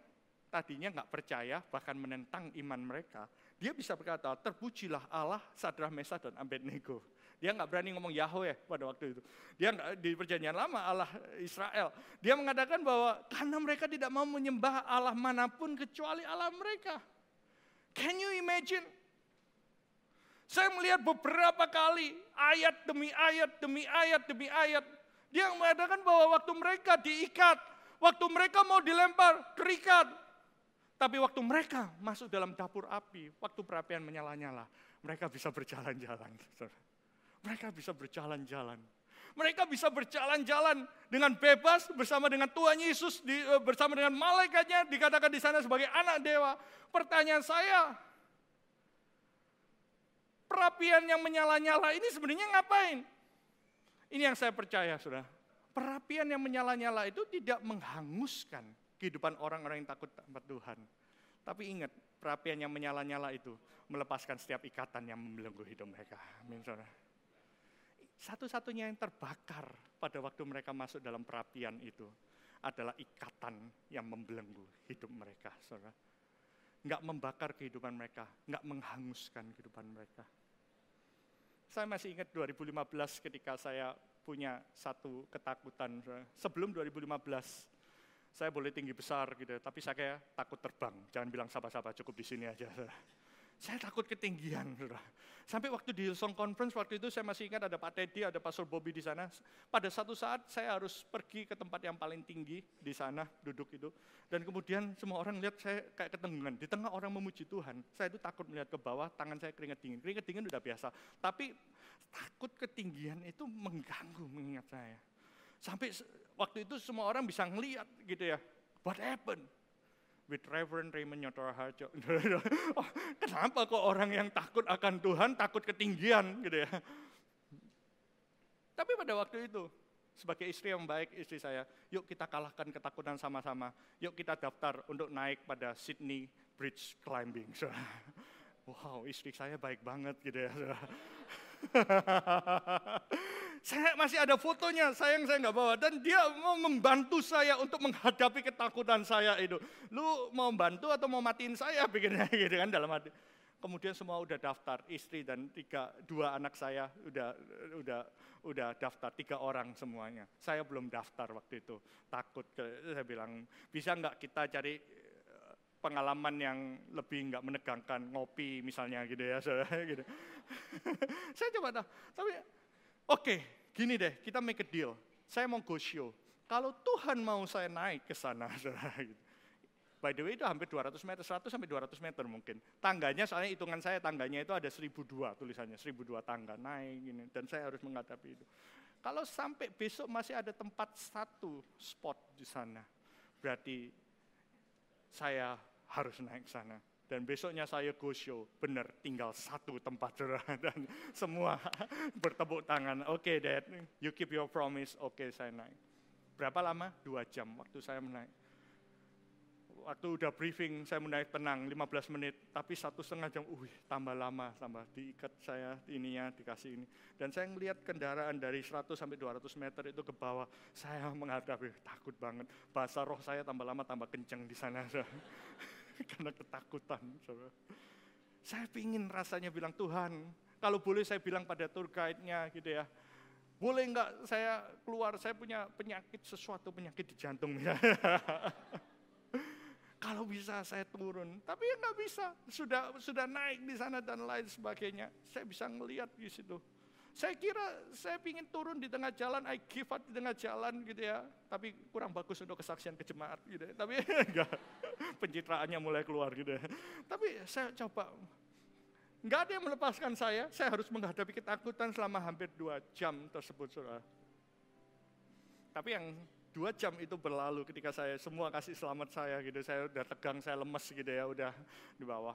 tadinya nggak percaya bahkan menentang iman mereka. Dia bisa berkata, terpujilah Allah Sadrah Mesa dan Abednego. Dia nggak berani ngomong Yahweh pada waktu itu. Dia nggak di perjanjian lama Allah Israel. Dia mengatakan bahwa karena mereka tidak mau menyembah Allah mana pun kecuali Allah mereka. Can you imagine? Saya melihat beberapa kali ayat demi ayat demi ayat demi ayat. Dia mengatakan bahwa waktu mereka diikat, waktu mereka mau dilempar, terikat. Tapi waktu mereka masuk dalam dapur api, waktu perapian menyala-nyala, mereka bisa berjalan-jalan. Mereka bisa berjalan-jalan. Mereka bisa berjalan-jalan dengan bebas bersama dengan Tuhan Yesus, eh, bersama dengan malaikatnya, dikatakan di sana sebagai anak dewa. Pertanyaan saya, perapian yang menyala-nyala ini sebenarnya ngapain? Ini yang saya percaya, sudah. Perapian yang menyala-nyala itu tidak menghanguskan kehidupan orang-orang yang takut tempat Tuhan. Tapi ingat, perapian yang menyala-nyala itu melepaskan setiap ikatan yang membelenggu hidup mereka. Amin, saudara. Satu-satunya yang terbakar pada waktu mereka masuk dalam perapian itu adalah ikatan yang membelenggu hidup mereka, saudara. Nggak membakar kehidupan mereka, nggak menghanguskan kehidupan mereka. Saya masih ingat 2015 ketika saya punya satu ketakutan. Sebelum 2015, saya boleh tinggi besar gitu, tapi saya kayak takut terbang. Jangan bilang sahabat-sahabat cukup di sini aja. Saudara. Saya takut ketinggian. Sampai waktu di Hillsong Conference, waktu itu saya masih ingat ada Pak Teddy, ada Pastor Bobby di sana. Pada satu saat saya harus pergi ke tempat yang paling tinggi di sana, duduk itu. Dan kemudian semua orang lihat saya kayak ketenggelam. Di tengah orang memuji Tuhan, saya itu takut melihat ke bawah, tangan saya keringat dingin. Keringat dingin udah biasa. Tapi takut ketinggian itu mengganggu mengingat saya. Sampai waktu itu semua orang bisa ngeliat gitu ya. What happened? With Reverend Raymond Nyotora Harjo. oh, kenapa kok orang yang takut akan Tuhan takut ketinggian gitu ya. Tapi pada waktu itu, sebagai istri yang baik istri saya, yuk kita kalahkan ketakutan sama-sama. Yuk kita daftar untuk naik pada Sydney Bridge Climbing. wow, istri saya baik banget gitu ya. Saya masih ada fotonya, sayang saya nggak bawa. Dan dia mau membantu saya untuk menghadapi ketakutan saya itu. Lu mau bantu atau mau matiin saya bikinnya gitu kan dalam hati. Kemudian semua udah daftar, istri dan tiga, dua anak saya udah udah udah daftar, tiga orang semuanya. Saya belum daftar waktu itu, takut. Saya bilang, bisa nggak kita cari eh, pengalaman yang lebih nggak menegangkan, ngopi misalnya gitu ya, gitu. saya coba tahu, tapi Oke, gini deh, kita make a deal. Saya mau go show. Kalau Tuhan mau saya naik ke sana, gitu. By the way itu hampir 200 meter, 100 sampai 200 meter mungkin. Tangganya, soalnya hitungan saya tangganya itu ada 1002 tulisannya, 1002 tangga naik gini. Dan saya harus menghadapi itu. Kalau sampai besok masih ada tempat satu spot di sana, berarti saya harus naik sana. Dan besoknya saya go show, benar tinggal satu tempat saudara dan semua bertepuk tangan. Oke okay, dad, you keep your promise, oke okay, saya naik. Berapa lama? Dua jam waktu saya menaik. Waktu udah briefing saya menaik tenang 15 menit, tapi satu setengah jam, uh tambah lama, tambah diikat saya ininya dikasih ini. Dan saya melihat kendaraan dari 100 sampai 200 meter itu ke bawah, saya menghadapi takut banget. Bahasa roh saya tambah lama tambah kenceng di sana. karena ketakutan. Saya pingin rasanya bilang Tuhan, kalau boleh saya bilang pada tour guide-nya gitu ya, boleh enggak saya keluar, saya punya penyakit, sesuatu penyakit di jantung. kalau bisa saya turun, tapi ya nggak bisa, sudah sudah naik di sana dan lain sebagainya. Saya bisa ngelihat di situ. Saya kira saya ingin turun di tengah jalan, I give up di tengah jalan gitu ya. Tapi kurang bagus untuk kesaksian ke jemaat gitu ya. Tapi enggak, pencitraannya mulai keluar gitu ya. Tapi saya coba, enggak ada yang melepaskan saya, saya harus menghadapi ketakutan selama hampir dua jam tersebut saudara. Tapi yang dua jam itu berlalu ketika saya semua kasih selamat saya gitu, saya udah tegang, saya lemes gitu ya, udah di bawah.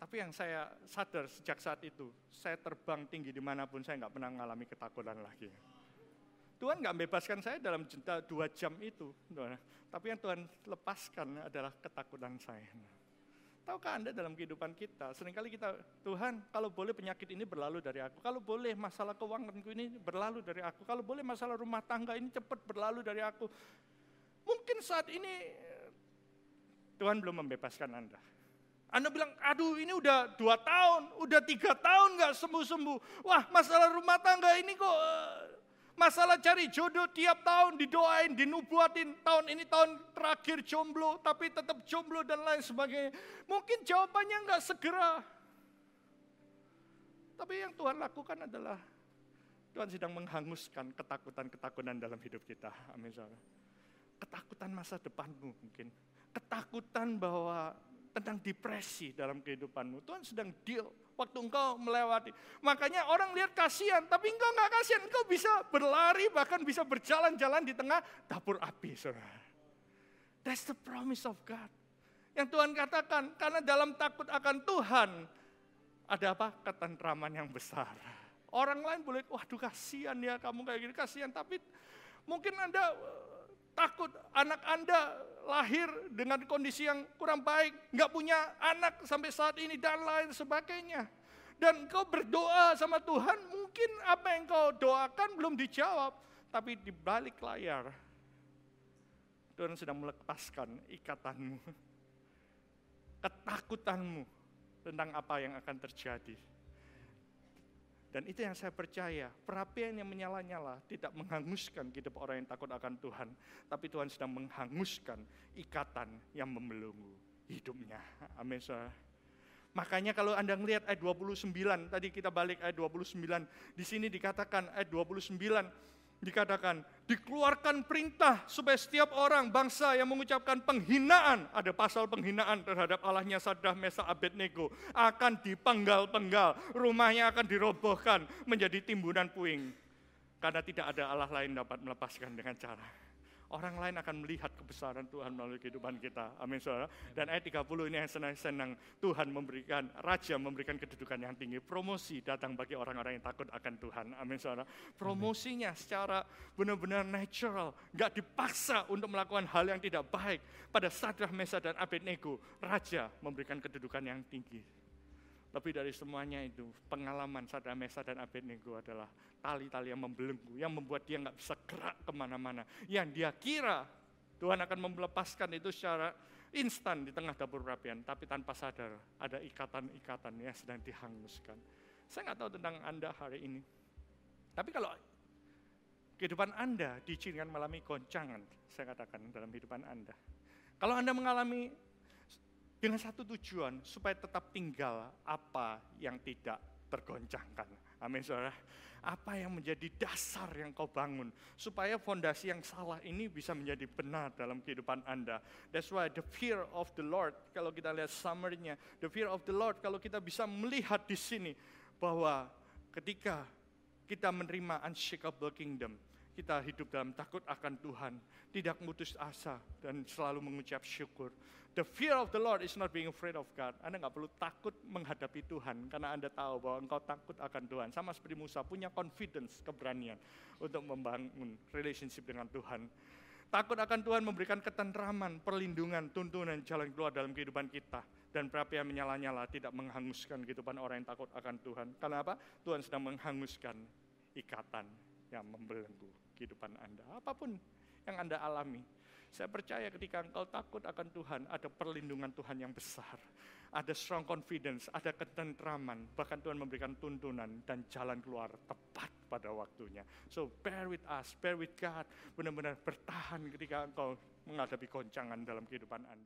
Tapi yang saya sadar sejak saat itu, saya terbang tinggi di mana pun, saya nggak pernah mengalami ketakutan lagi. Tuhan nggak bebaskan saya dalam jeda dua jam itu. Tapi yang Tuhan lepaskan adalah ketakutan saya. Tahukah Anda dalam kehidupan kita, sering kali kita, Tuhan kalau boleh penyakit ini berlalu dari aku, kalau boleh masalah keuanganku ini berlalu dari aku, kalau boleh masalah rumah tangga ini cepat berlalu dari aku. Mungkin saat ini Tuhan belum membebaskan Anda. Anda bilang, aduh ini udah dua tahun, udah tiga tahun gak sembuh-sembuh. Wah masalah rumah tangga ini kok Masalah cari jodoh tiap tahun didoain, dinubuatin. Tahun ini tahun terakhir jomblo, tapi tetap jomblo dan lain sebagainya. Mungkin jawabannya nggak segera. Tapi yang Tuhan lakukan adalah Tuhan sedang menghanguskan ketakutan-ketakutan dalam hidup kita. Amin. Ketakutan masa depanmu mungkin. Ketakutan bahwa tentang depresi dalam kehidupanmu. Tuhan sedang deal waktu engkau melewati. Makanya orang lihat kasihan, tapi engkau nggak kasihan. Engkau bisa berlari, bahkan bisa berjalan-jalan di tengah dapur api, saudara. That's the promise of God. Yang Tuhan katakan, karena dalam takut akan Tuhan, ada apa? Ketentraman yang besar. Orang lain boleh, waduh kasihan ya kamu kayak gini, kasihan. Tapi mungkin Anda takut anak Anda lahir dengan kondisi yang kurang baik, nggak punya anak sampai saat ini dan lain sebagainya. Dan kau berdoa sama Tuhan, mungkin apa yang kau doakan belum dijawab, tapi di balik layar Tuhan sedang melepaskan ikatanmu, ketakutanmu tentang apa yang akan terjadi. Dan itu yang saya percaya, perapian yang menyala-nyala tidak menghanguskan hidup orang yang takut akan Tuhan. Tapi Tuhan sedang menghanguskan ikatan yang membelenggu hidupnya. Amin. Makanya kalau Anda melihat ayat 29, tadi kita balik ayat 29, di sini dikatakan ayat 29, dikatakan, dikeluarkan perintah supaya setiap orang bangsa yang mengucapkan penghinaan, ada pasal penghinaan terhadap Allahnya Sadrah Mesa Abednego, akan dipenggal-penggal, rumahnya akan dirobohkan menjadi timbunan puing. Karena tidak ada Allah lain dapat melepaskan dengan cara Orang lain akan melihat kebesaran Tuhan melalui kehidupan kita. Amin saudara. Dan ayat 30 ini yang senang-senang. Tuhan memberikan, Raja memberikan kedudukan yang tinggi. Promosi datang bagi orang-orang yang takut akan Tuhan. Amin saudara. Promosinya secara benar-benar natural. Gak dipaksa untuk melakukan hal yang tidak baik. Pada Sadrah, Mesa, dan Abednego, Raja memberikan kedudukan yang tinggi. Lebih dari semuanya itu, pengalaman Sadar Mesa dan Abednego adalah tali-tali yang membelenggu, yang membuat dia nggak bisa gerak ke mana-mana. Yang dia kira Tuhan akan melepaskan itu secara instan di tengah dapur perapian, tapi tanpa sadar ada ikatan-ikatan yang sedang dihanguskan. Saya nggak tahu tentang Anda hari ini. Tapi kalau kehidupan Anda diizinkan mengalami goncangan, saya katakan dalam kehidupan Anda. Kalau Anda mengalami dengan satu tujuan supaya tetap tinggal apa yang tidak tergoncangkan. Amin saudara. Apa yang menjadi dasar yang kau bangun supaya fondasi yang salah ini bisa menjadi benar dalam kehidupan Anda. That's why the fear of the Lord kalau kita lihat summary-nya, the fear of the Lord kalau kita bisa melihat di sini bahwa ketika kita menerima unshakable kingdom, kita hidup dalam takut akan Tuhan, tidak memutus asa dan selalu mengucap syukur. The fear of the Lord is not being afraid of God. Anda nggak perlu takut menghadapi Tuhan karena Anda tahu bahwa engkau takut akan Tuhan. Sama seperti Musa punya confidence, keberanian untuk membangun relationship dengan Tuhan. Takut akan Tuhan memberikan ketentraman, perlindungan, tuntunan, jalan keluar dalam kehidupan kita. Dan berapi yang menyala-nyala tidak menghanguskan kehidupan orang yang takut akan Tuhan. Karena apa? Tuhan sedang menghanguskan ikatan yang membelenggu kehidupan Anda. Apa pun yang Anda alami, saya percaya ketika engkau takut akan Tuhan, ada perlindungan Tuhan yang besar. Ada strong confidence, ada ketentraman, bahkan Tuhan memberikan tuntunan dan jalan keluar tepat pada waktunya. So bear with us, bear with God, benar-benar bertahan ketika engkau menghadapi goncangan dalam kehidupan Anda.